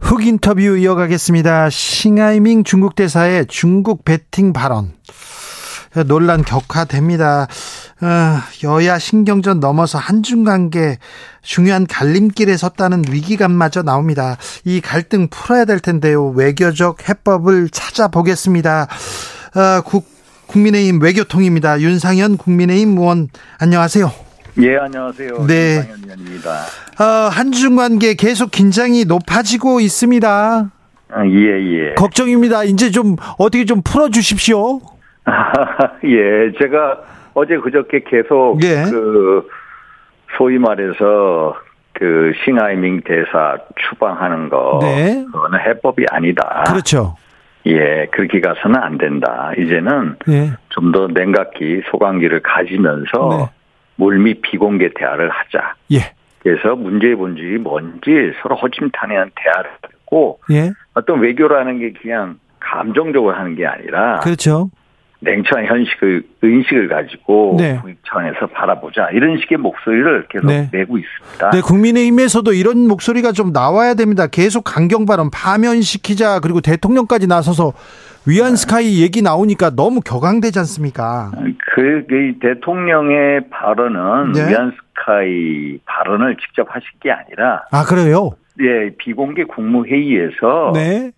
흑 인터뷰 이어가겠습니다. 싱하이밍 중국 대사의 중국 배팅 발언. 논란 격화됩니다. 어, 여야 신경전 넘어서 한중 관계 중요한 갈림길에 섰다는 위기감마저 나옵니다. 이 갈등 풀어야 될 텐데요. 외교적 해법을 찾아보겠습니다. 어, 국, 국민의힘 외교통입니다. 윤상현 국민의힘 의원 안녕하세요. 예, 안녕하세요. 네. 윤상현입니다. 어, 한중 관계 계속 긴장이 높아지고 있습니다. 아, 예, 예. 걱정입니다. 이제 좀 어떻게 좀 풀어 주십시오. 예, 제가 어제 그저께 계속 예. 그 소위 말해서 그 싱하이밍 대사 추방하는 거 네. 그거는 해법이 아니다. 그렇죠. 예, 그렇게 가서는 안 된다. 이제는 예. 좀더 냉각기, 소강기를 가지면서 네. 물밑 비공개 대화를 하자. 예. 그래서 문제의 본질이 뭔지 서로 허심탄회한 대화를 하고 예. 어떤 외교라는 게 그냥 감정적으로 하는 게 아니라 그렇죠. 냉철한 현실을 의식을 가지고 네. 국익 차원에서 바라보자 이런 식의 목소리를 계속 네. 내고 있습니다. 네, 국민의힘에서도 이런 목소리가 좀 나와야 됩니다. 계속 강경 발언 파면시키자 그리고 대통령까지 나서서 위안 스카이 얘기 나오니까 너무 격앙되지 않습니까? 그, 그 대통령의 발언은 네. 위안스카이 발언을 직접 하실 게 아니라 아, 그래요? 예, 비공개 국무회의에서 네.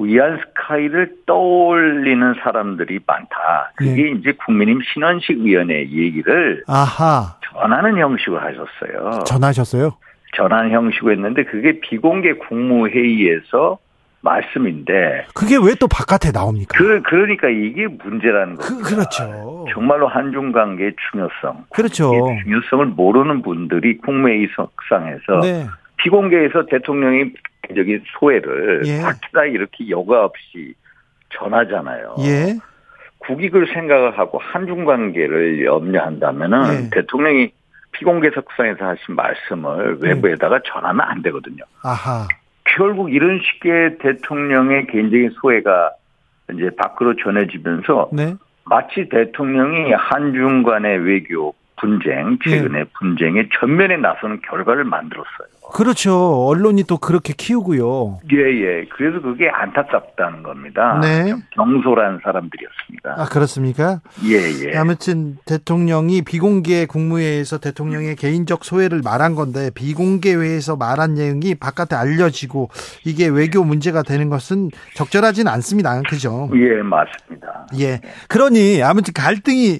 위안스카이를 떠올리는 사람들이 많다. 그게 네. 이제 국민의힘 신원식 위원회 얘기를 아하. 전하는 형식으로 하셨어요. 전하셨어요? 전하는 형식으로 했는데 그게 비공개 국무회의에서 말씀인데 그게 왜 또 바깥에 나옵니까? 그 그러니까 이게 문제라는 그, 겁니다. 그렇죠. 정말로 한중 관계의 중요성, 그렇죠. 이 중요성을 모르는 분들이 국무회의 석상에서 네. 비공개에서 대통령이 개인적인 소회를 예. 박히다 이렇게 여과 없이 전하잖아요. 예. 국익을 생각을 하고 한중 관계를 염려한다면은 예. 대통령이 비공개 석상에서 하신 말씀을 네. 외부에다가 전하면 안 되거든요. 아하. 결국 이런 식의 대통령의 개인적인 소회가 이제 밖으로 전해지면서 네. 마치 대통령이 한중 간의 외교 분쟁, 최근의 분쟁에 전면에 나서는 결과를 만들었어요. 그렇죠. 언론이 또 그렇게 키우고요. 예, 예. 그래서 그게 안타깝다는 겁니다. 네. 좀 경솔한 사람들이었습니다. 아, 그렇습니까? 예, 예. 아무튼 대통령이 비공개 국무회의에서 대통령의 개인적 소회를 말한 건데 비공개 회에서 말한 내용이 바깥에 알려지고 이게 외교 문제가 되는 것은 적절하진 않습니다. 그죠? 예, 맞습니다. 예. 그러니 아무튼 갈등이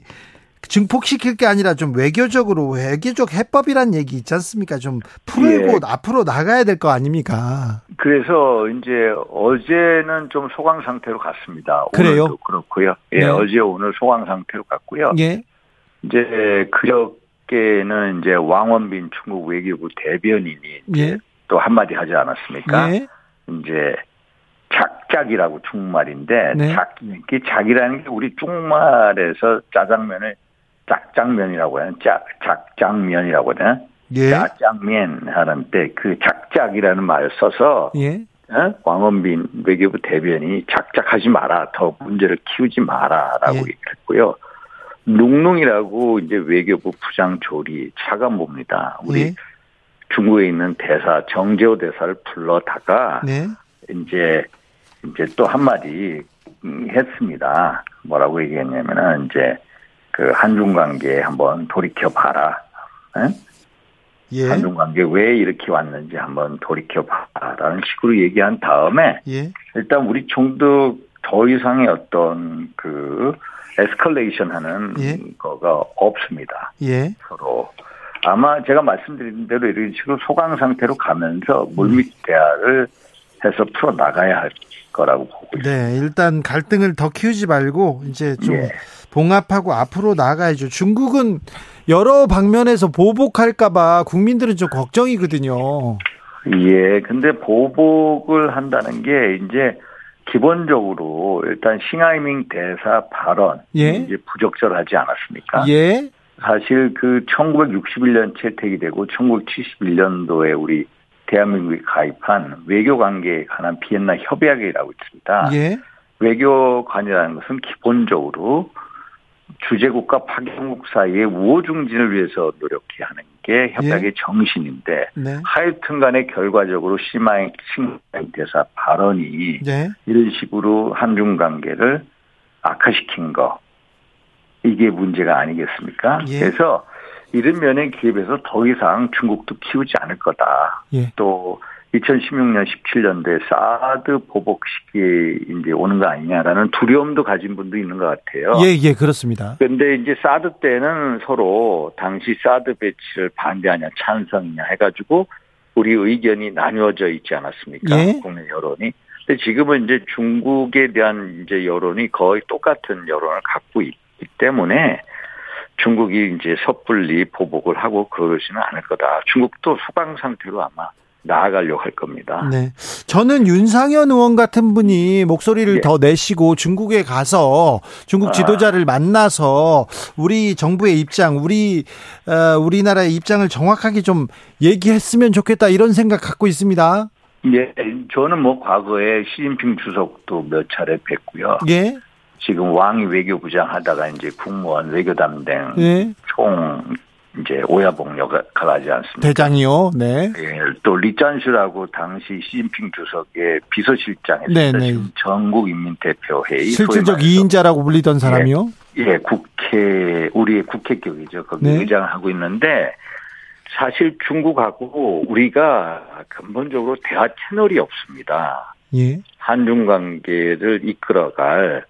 증폭시킬 게 아니라 좀 외교적으로 외교적 해법이란 얘기 있지 않습니까? 좀 풀고 예. 앞으로 나가야 될 거 아닙니까? 그래서 이제 어제는 좀 소강 상태로 갔습니다. 그래요? 오늘도 그렇고요. 예, 네. 어제 오늘 소강 상태로 갔고요. 예. 이제 그저께는 이제 왕원빈 중국 외교부 대변인이 예. 또 한마디 하지 않았습니까? 예. 이제 작작이라고 중국말인데 네. 작, 그 작이라는 게 우리 중국말에서 짜장면을 짝장면이라고 해요. 짝, 작장면이라고 하나? 예. 짜장면 하는데 그 작작이라는 말을 써서 예. 어? 왕원빈 외교부 대변인이 작작하지 마라. 더 문제를 키우지 마라라고 예. 얘기했고요. 룽룽이라고 이제 외교부 부장 조리 차관봅니다. 우리 예. 중국에 있는 대사 정재호 대사를 불러다가 네. 이제 이제 또 한마디 음, 했습니다. 뭐라고 얘기했냐면은 이제 그 한중 관계에 한번 돌이켜 봐라. 예. 한중 관계 왜 이렇게 왔는지 한번 돌이켜 봐라라는 식으로 얘기한 다음에 예. 일단 우리 총도 더 이상의 어떤 그 에스컬레이션 하는 예. 거가 없습니다. 예. 서로. 아마 제가 말씀드린 대로 이런 식으로 소강 상태로 가면서 음. 물밑 대화를 해서 풀어 나가야 할 거라고 보고 있습니다. 네, 일단 갈등을 더 키우지 말고 이제 좀 예. 봉합하고 앞으로 나가야죠. 중국은 여러 방면에서 보복할까봐 국민들은 좀 걱정이거든요. 예, 근데 보복을 한다는 게 이제 기본적으로 일단 싱하이밍 대사 발언 예. 이제 부적절하지 않았습니까? 예. 사실 그 1961년 채택이 되고 1971년도에 우리 대한민국이 가입한 외교 관계에 관한 비엔나 협약이라고 있습니다. 예. 외교관이라는 것은 기본적으로 주재국과 파견국 사이의 우호 증진을 위해서 노력해야 하는 게 협약의 정신인데 네. 하여튼간에 결과적으로 시마잉 싱마잉 대사 발언이 네. 이런 식으로 한중 관계를 악화시킨 거 이게 문제가 아니겠습니까? 예. 그래서 이런 면에 기입해서 더 이상 중국도 키우지 않을 거다. 예. 또 2016년 17년도에 사드 보복 시기에 이제 오는 거 아니냐라는 두려움도 가진 분도 있는 것 같아요. 예, 예, 그렇습니다. 근데 이제 사드 때는 서로 당시 사드 배치를 반대하냐 찬성이냐 해가지고 우리 의견이 나뉘어져 있지 않았습니까? 예. 국내 여론이. 근데 지금은 이제 중국에 대한 이제 여론이 거의 똑같은 여론을 갖고 있기 때문에 중국이 이제 섣불리 보복을 하고 그러지는 않을 거다. 중국도 소강 상태로 아마 나아가려고 할 겁니다. 네. 저는 윤상현 의원 같은 분이 목소리를 예. 더 내시고 중국에 가서 중국 아. 지도자를 만나서 우리 정부의 입장, 우리 어, 우리나라의 입장을 정확하게 좀 얘기했으면 좋겠다 이런 생각 갖고 있습니다. 예, 저는 뭐 과거에 시진핑 주석도 몇 차례 뵀고요. 예. 지금 왕이 외교부장 하다가 이제 국무원 외교담당 예. 총 이제 오야봉 역할을 하지 않습니까? 대장이요. 네. 예, 또 리짠슈라고 당시 시진핑 주석의 비서실장했습니다. 네, 네. 전국인민대표회의 실질적 소위 말해서 2인자라고 불리던 사람이요. 예, 국회 우리의 국회격이죠. 거기 네. 의장을 하고 있는데 사실 중국하고 우리가 근본적으로 대화 채널이 없습니다. 예. 한중 관계를 이끌어갈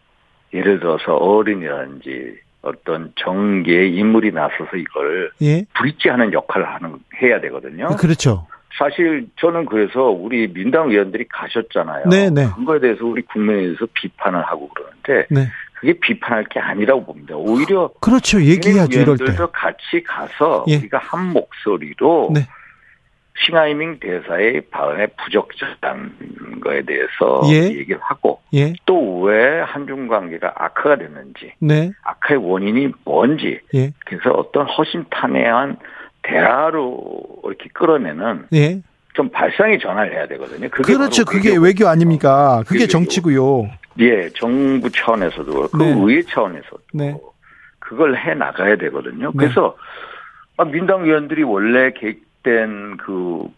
예를 들어서 어른이라든지 어떤 정계의 인물이 나서서 이걸 예. 브릿지하는 역할을 하는 해야 되거든요. 그렇죠. 사실 저는 그래서 우리 민당 의원들이 가셨잖아요. 네, 네. 그거에 대해서 우리 국민에서 비판을 하고 그러는데 네. 그게 비판할 게 아니라고 봅니다. 오히려 그렇죠. 얘기해야죠 이럴 때. 같이 가서 예. 우리가 한 목소리로 네. 싱하이밍 대사의 발언에 부적절한 거에 대해서 예. 얘기를 하고 예. 또왜 한중 관계가 악화가 됐는지 네. 악화의 원인이 뭔지 예. 그래서 어떤 허심탄회한 대화로 이렇게 끌어내는 예. 좀 발상의 전환을 해야 되거든요. 그게 그렇죠. 그게 외교- 외교 아닙니까? 그게 외교죠. 정치고요. 예, 정부 차원에서도 그렇고 네. 의회 차원에서도 네. 그걸 해 나가야 되거든요. 그래서 아, 민당 의원들이 원래 계획 된 그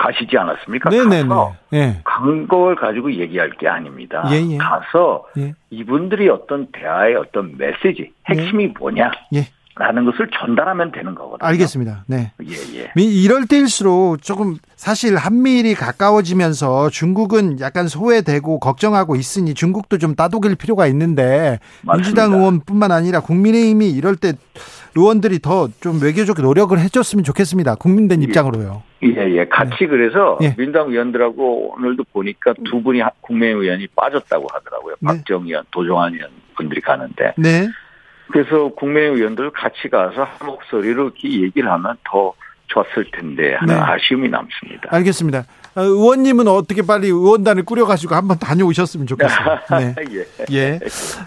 가시지 않았습니까? 네네네. 가서 예. 그걸 가지고 얘기할 게 아닙니다. 예, 예. 가서 예. 이분들이 어떤 대화의 어떤 메시지, 핵심이 뭐냐? 예. 라는 것을 전달하면 되는 거거든요. 알겠습니다. 네. 예, 예. 미- 이럴 때일수록 조금 사실 한미일이 가까워지면서 중국은 약간 소외되고 걱정하고 있으니 중국도 좀 따독일 필요가 있는데 맞습니다. 민주당 의원뿐만 아니라 국민의힘이 이럴 때 의원들이 더 좀 외교적 노력을 해줬으면 좋겠습니다. 국민된 예. 입장으로요. 예, 예. 같이 그래서 예. 민당 의원들하고 오늘도 보니까 두 분이 하- 국민의 의원이 빠졌다고 하더라고요. 네. 박정 의원, 도종환 의원 분들이 가는데. 네. 그래서 국민의 의원들 같이 가서 한 목소리로 이렇게 얘기를 하면 더 좋았을 텐데 하는 네. 아쉬움이 남습니다. 알겠습니다. 어, 의원님은 어떻게 빨리 의원단을 꾸려가지고 한번 다녀오셨으면 좋겠어요. 네. 예. 예.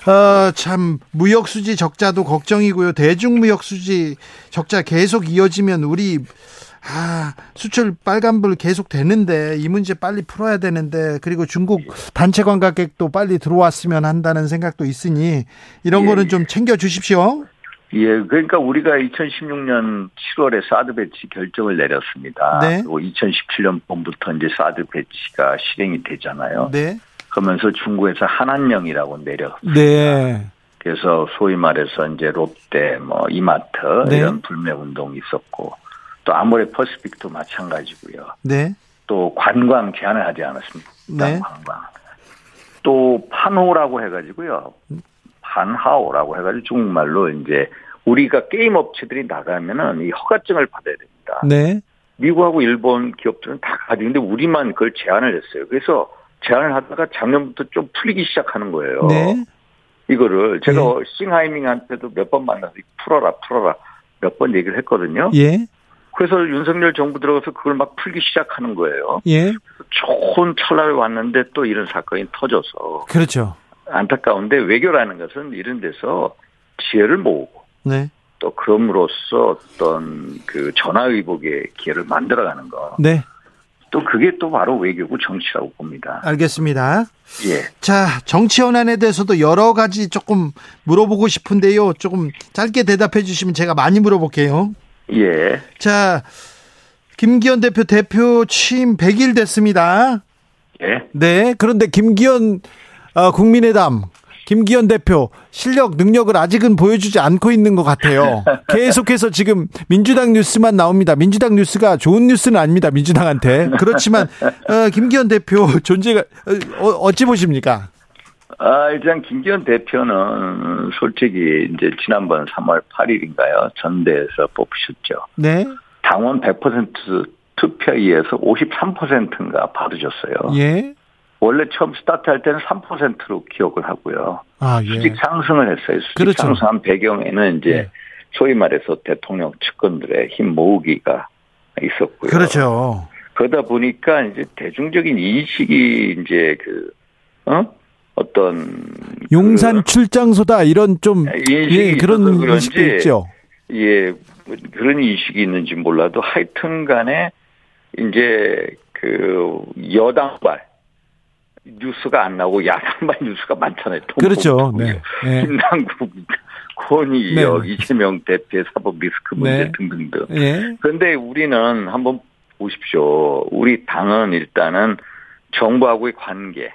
어, 참, 무역 수지 적자도 걱정이고요. 대중 무역 수지 적자 계속 이어지면 우리, 아, 수출 빨간불 계속 되는데 이 문제 빨리 풀어야 되는데 그리고 중국 단체 관광객도 빨리 들어왔으면 한다는 생각도 있으니 이런 예, 거는 예. 좀 챙겨 주십시오. 예, 그러니까 우리가 2016년 7월에 사드 배치 결정을 내렸습니다. 네. 그리고 2017년 봄부터 이제 사드 배치가 실행이 되잖아요. 네. 그러면서 중국에서 한한령이라고 내려. 네. 그래서 소위 말해서 이제 롯데, 뭐 이마트 네. 이런 불매 운동이 있었고 또 아모레 퍼시픽도 마찬가지고요. 네. 또 관광 제한을 하지 않았습니까? 네. 관광. 또 판호라고 해가지고요. 판하오라고 해가지고 중국말로 이제 우리가 게임 업체들이 나가면은 이 허가증을 받아야 됩니다. 네. 미국하고 일본 기업들은 다 가지고 있는데 우리만 그걸 제한을 했어요. 그래서 제한을 하다가 작년부터 좀 풀리기 시작하는 거예요. 네. 이거를 제가 싱하이밍한테도 몇 번 만나서 풀어라 풀어라 몇 번 얘기를 했거든요. 예. 그래서 윤석열 정부 들어가서 그걸 막 풀기 시작하는 거예요. 예. 좋은 찰나를 왔는데 또 이런 사건이 터져서 그렇죠. 안타까운데 외교라는 것은 이런 데서 지혜를 모으고 네. 또 그럼으로써 어떤 그 전화위복의 기회를 만들어가는 거. 네. 또 그게 또 바로 외교고 정치라고 봅니다. 알겠습니다. 예. 자, 정치 현안에 대해서도 여러 가지 조금 물어보고 싶은데요. 조금 짧게 대답해 주시면 제가 많이 물어볼게요. 예. 자, 김기현 대표 대표 취임 100일 됐습니다. 예. 네. 그런데 김기현 어, 국민의당 김기현 대표 실력 능력을 아직은 보여주지 않고 있는 것 같아요. 계속해서 지금 민주당 뉴스만 나옵니다. 민주당 뉴스가 좋은 뉴스는 아닙니다. 민주당한테 그렇지만 어, 김기현 대표 존재가 어, 어찌 보십니까? 아, 일단 김기현 대표는 솔직히 이제 지난번 3월 8일인가요? 전대에서 뽑히셨죠. 네. 당원 100% 투표에서 53%인가 받으셨어요. 예. 원래 처음 스타트할 때는 3%로 기억을 하고요. 아, 예. 수직 상승을 했어요. 수직 그렇죠. 상승한 배경에는 이제 예. 소위 말해서 대통령 측근들의 힘 모으기가 있었고요. 그렇죠. 그러다 보니까 이제 대중적인 인식이 이제 그, 어? 어떤. 용산 출장소다 이런 좀그 인식이 예, 그런 그런지 인식도 있죠. 예, 뭐 그런 인식이 있는지 몰라도 하여튼 간에 이제 그 여당발 뉴스가 안 나오고 야당발 뉴스가 많잖아요. 그렇죠. 네. 네. 김남국, 권의역, 네. 이재명 대표의 사법 리스크 문제 네. 등등등. 예. 그런데 우리는 한번 보십시오. 우리 당은 일단은 정부하고의 관계,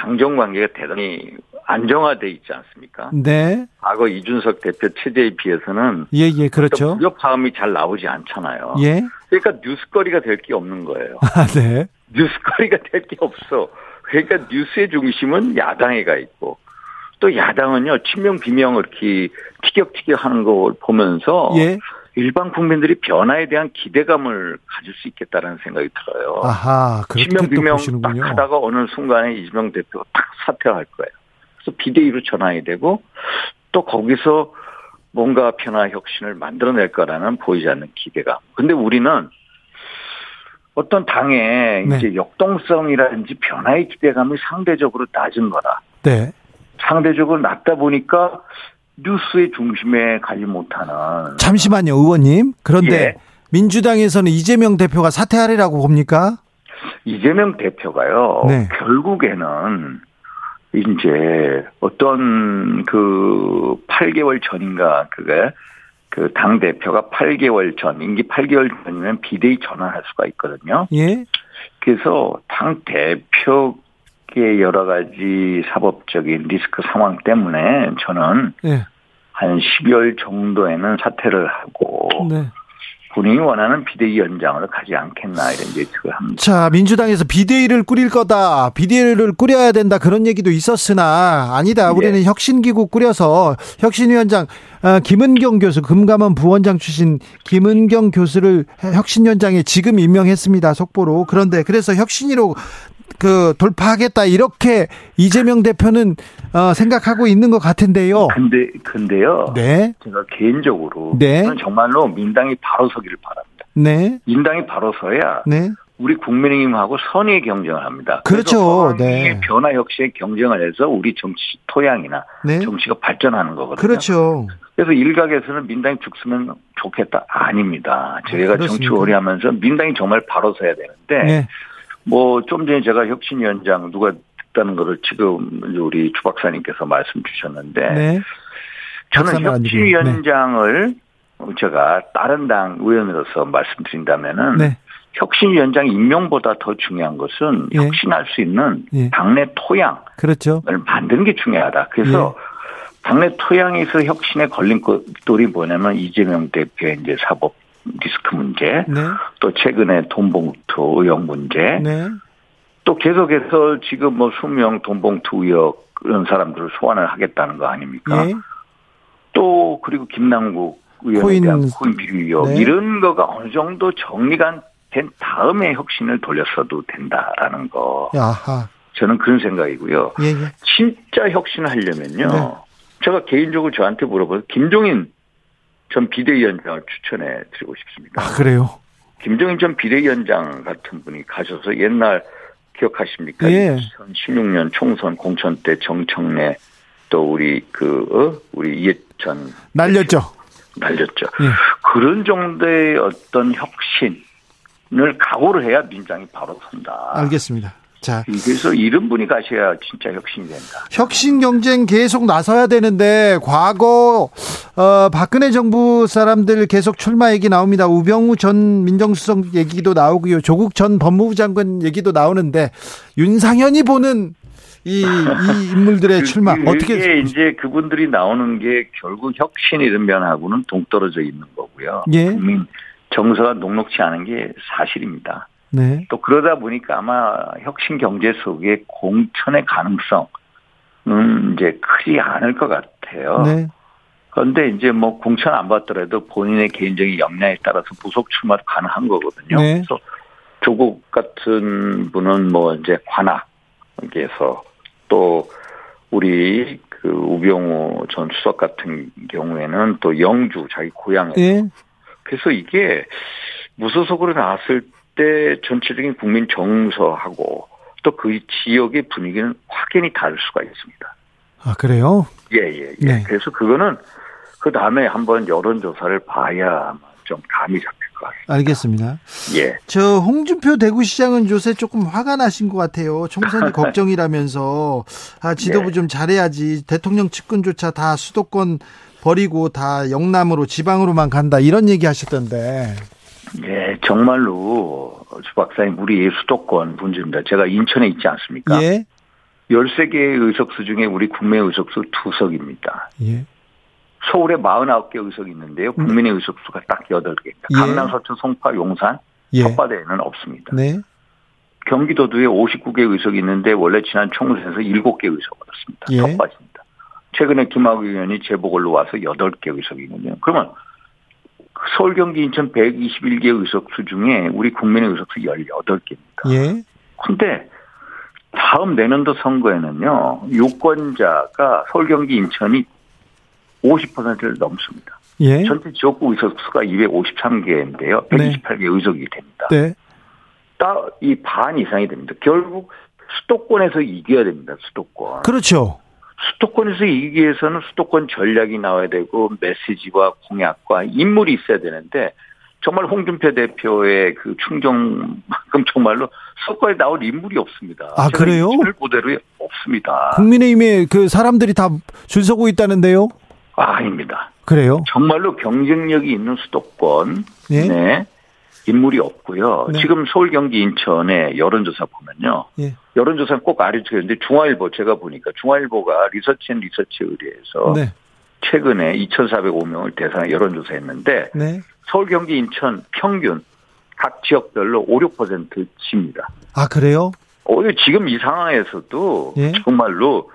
당정 관계가 대단히 안정화돼 있지 않습니까? 네. 과거 이준석 대표 체제에 비해서는 예, 예, 그렇죠. 무력화음이 잘 나오지 않잖아요. 예. 그러니까 뉴스거리가 될 게 없는 거예요. 아, 네. 뉴스거리가 될 게 없어. 그러니까 뉴스의 중심은 야당에 가 있고 또 야당은요 친명 비명 이렇게 티격티격 하는 걸 보면서 예. 일반 국민들이 변화에 대한 기대감을 가질 수 있겠다는 생각이 들어요. 아하, 그렇게 친명 또 비명 딱 보시는군요. 하다가 어느 순간에 이재명 대표가 딱 사퇴할 거예요. 그래서 비대위로 전환이 되고 또 거기서 뭔가 변화 혁신을 만들어낼 거라는 보이지 않는 기대감. 근데 우리는 어떤 당의 네. 이제 역동성이라든지 변화의 기대감이 상대적으로 낮은 거라. 네. 상대적으로 낮다 보니까 뉴스의 중심에 가지 못하는. 잠시만요, 의원님. 그런데 예. 민주당에서는 이재명 대표가 사퇴하리라고 봅니까? 이재명 대표가요. 네. 결국에는 이제 어떤 그 8개월 전인가 그게 그 당 대표가 8개월 전 임기 8개월 전이면 비대위 전환할 수가 있거든요. 예. 그래서 당 대표의 여러 가지 사법적인 리스크 상황 때문에 저는 예. 한 12월 정도에는 사퇴를 하고 네. 본인이 원하는 비대위 연장을 가지 않겠나 이런 예측을 합니다. 자, 민주당에서 비대위를 꾸릴 거다. 비대위를 꾸려야 된다. 그런 얘기도 있었으나 아니다. 우리는 예. 혁신기구 꾸려서 혁신위원장 어, 김은경 교수 금감원 부원장 출신 김은경 교수를 혁신위원장에 지금 임명했습니다. 속보로. 그런데 그래서 혁신위로 그 돌파하겠다 이렇게 이재명 대표는 어, 생각하고 있는 것 같은데요. 근데 근데요. 네, 제가 개인적으로 네. 저는 정말로 민당이 바로 서기를 바랍니다. 네, 민당이 바로 서야 네. 우리 국민의힘하고 선의의 경쟁을 합니다. 그렇죠. 네. 변화 혁신의 경쟁을 해서 우리 정치 토양이나 네. 정치가 발전하는 거거든요. 그렇죠. 그래서 일각에서는 민당이 죽으면 좋겠다. 아닙니다. 저희가 정치 그렇습니다. 오래 하면서 민당이 정말 바로 서야 되는데 네, 뭐 좀 전에 제가 혁신위원장 누가 됐다는 거를 지금 우리 주 박사님께서 말씀 주셨는데 네. 저는. 혁신위원장을 제가 다른 당 의원으로서 말씀드린다면은 네. 혁신위원장 임명보다 더 중요한 것은 예. 혁신할 수 있는 예. 당내 토양을 그렇죠. 만드는 게 중요하다. 그래서 예. 당내 토양에서 혁신에 걸린 것들이 뭐냐면 이재명 대표의 이제 사법 리스크 문제, 네. 또 최근에 돈봉투 의혹 문제, 네. 또 계속해서 지금 뭐 수명 돈봉투 의혹 그런 사람들을 소환을 하겠다는 거 아닙니까? 예. 또 그리고 김남국 의원에 대한 코인 비리 의혹 네. 이런 거가 어느 정도 정리가 된 다음에 혁신을 돌렸어도 된다라는 거 야하. 저는 그런 생각이고요. 예, 예. 진짜 혁신을 하려면요. 네. 제가 개인적으로 저한테 물어봐요. 김종인 전 비대위원장을 추천해 드리고 싶습니다. 아, 그래요? 김정인 전 비대위원장 같은 분이 가셔서 옛날 기억하십니까? 예. 2016년 총선 공천 때 정청래 또 우리 그 어? 우리 이해찬 날렸죠. 날렸죠. 예. 그런 정도의 어떤 혁신을 각오를 해야 민장이 바로 선다. 알겠습니다. 자, 그래서 이런 분이 가셔야 진짜 혁신이 된다. 혁신 경쟁 계속 나서야 되는데 과거 어, 박근혜 정부 사람들 계속 출마 얘기 나옵니다. 우병우 전 민정수석 얘기도 나오고요. 조국 전 법무부 장관 얘기도 나오는데 윤상현이 보는 이, 이 인물들의 출마 그, 어떻게 이게 이제 그분들이 나오는 게 결국 혁신 이런 면하고는 동떨어져 있는 거고요. 예. 국민 정서가 녹록치 않은 게 사실입니다. 네. 또 그러다 보니까 아마 혁신 경제 속에 공천의 가능성은 이제 크지 않을 것 같아요. 네. 그런데 이제 뭐 공천 안 받더라도 본인의 개인적인 역량에 따라서 부속 출마도 가능한 거거든요. 네. 그래서 조국 같은 분은 뭐 이제 관악에서 또 우리 그 우병우 전 수석 같은 경우에는 또 영주 자기 고향에서 예. 그래서 이게 무소속으로 나왔을 때 전체적인 국민 정서하고 또 그 지역의 분위기는 확연히 다를 수가 있습니다. 아, 그래요? 예, 예, 예. 네. 그래서 그거는 그 다음에 한번 여론조사를 봐야 좀 감이 잡힐 것 같습니다. 알겠습니다. 예. 저 홍준표 대구시장은 요새 조금 화가 나신 것 같아요. 총선이 걱정이라면서 아 지도부 네. 좀 잘해야지 대통령 측근조차 다 수도권 버리고 다 영남으로 지방으로만 간다 이런 얘기 하셨던데. 예, 정말로 주 박사님 우리 수도권 문제입니다. 제가 인천에 있지 않습니까? 예. 13개의 의석수 중에 우리 국내 의석수 두 석입니다. 예. 서울에 49개 의석이 있는데요. 국민의 의석수가 딱 8개입니다. 예. 강남, 서천, 송파, 용산, 예. 텃밭에는 없습니다. 네. 경기도도에 59개 의석이 있는데 원래 지난 총선에서 7개 의석 얻었습니다. 예. 텃밭입니다. 최근에 김학의 의원이 재보궐로 와서 8개 의석이거든요. 그러면 그 서울, 경기, 인천 121개 의석수 중에 우리 국민의 의석수 18개입니다. 예. 근데 다음 내년도 선거에는요, 유권자가 서울, 경기, 인천이 50%를 넘습니다. 예. 전체 지역구 의석수가 253개인데요. 128개 의석이 됩니다. 네. 딱 이 반 이상이 됩니다. 결국 수도권에서 이겨야 됩니다. 수도권. 그렇죠. 수도권에서 이기기 위해서는 수도권 전략이 나와야 되고 메시지와 공약과 인물이 있어야 되는데 정말 홍준표 대표의 그 충정만큼 정말로 수도권에 나올 인물이 없습니다. 아, 그래요? 그대로 없습니다. 국민의힘에 그 사람들이 다 줄 서고 있다는데요. 아, 아닙니다. 그래요? 정말로 경쟁력이 있는 수도권 예. 네. 인물이 없고요. 네. 지금 서울, 경기, 인천의 여론조사 보면요. 예. 여론조사는 꼭 알려줘야 되는데 중앙일보 제가 보니까 중앙일보가 리서치앤 리서치에 의뢰해서 네. 최근에 2,405명을 대상에 여론조사했는데 네. 서울, 경기, 인천 평균 각 지역별로 5, 6% 집니다. 아, 그래요? 오히려 지금 이 상황에서도 예. 정말로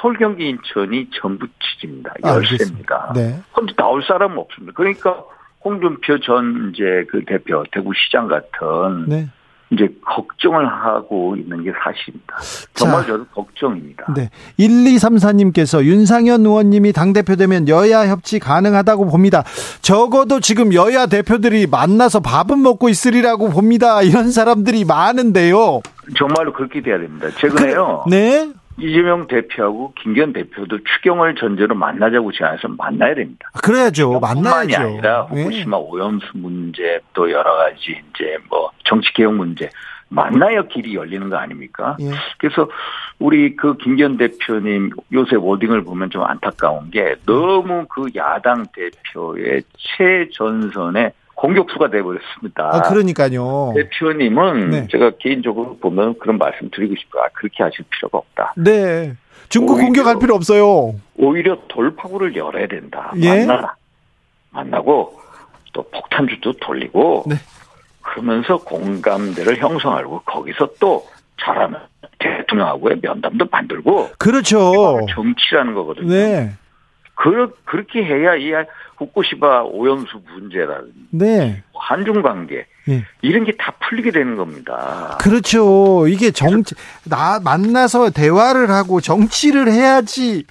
서울, 경기, 인천이 전부 지집니다. 아, 열세입니다. 알겠습니다. 네. 근데 나올 사람은 없습니다. 그러니까 홍준표 전 이제 그 대표 대구시장 같은 네. 이제 걱정을 하고 있는 게 사실입니다. 정말 저도 걱정입니다. 네. 1234님께서 윤상현 의원님이 당대표 되면 여야 협치 가능하다고 봅니다. 적어도 지금 여야 대표들이 만나서 밥은 먹고 있으리라고 봅니다. 이런 사람들이 많은데요. 정말로 그렇게 돼야 됩니다. 최근에요. 네. 이재명 대표하고 김기현 대표도 추경을 전제로 만나자고 제안해서 만나야 됩니다. 그래야죠. 뿐만이 만나야죠. 아니라 네. 후쿠시마 오염수 문제 또 여러 가지 이제 뭐 정치 개혁 문제 만나야 길이 열리는 거 아닙니까? 예. 그래서 우리 그 김기현 대표님 요새 워딩을 보면 좀 안타까운 게 너무 그 야당 대표의 최전선의 공격수가 돼버렸습니다. 아, 그러니까요. 대표님은 네. 제가 개인적으로 보면 그런 말씀 드리고 싶어요. 아, 그렇게 하실 필요가 없다. 네. 중국 오히려- 공격할 필요 없어요. 오히려 돌파구를 열어야 된다. 예. 만나 만나고 또 폭탄주도 돌리고 네. 그러면서 공감대를 형성하고 거기서 또 잘하면 대통령하고의 면담도 만들고 그렇죠. 정치라는 거거든요. 네. 그, 그렇게 해야 이 후쿠시마 오염수 문제라든지 네. 한중 관계 예. 이런 게 다 풀리게 되는 겁니다. 그렇죠. 이게 정치, 나, 만나서 대화를 하고 정치를 해야지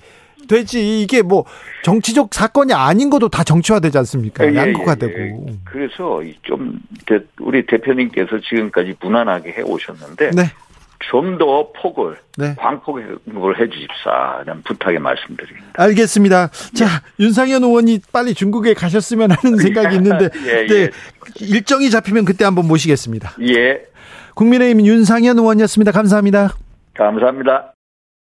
되지. 이게 뭐 정치적 사건이 아닌 것도 다 정치화되지 않습니까? 예, 예, 양극화되고. 예. 그래서 좀 대- 우리 대표님께서 지금까지 무난하게 해 오셨는데 네. 좀 더 폭을 네. 광폭을 해 주십사는 부탁의 말씀드립니다. 알겠습니다. 자, 윤상현 의원이 빨리 중국에 가셨으면 하는 생각이 있는데, 예, 예. 네, 일정이 잡히면 그때 한번 모시겠습니다. 예, 국민의힘 윤상현 의원이었습니다. 감사합니다. 감사합니다.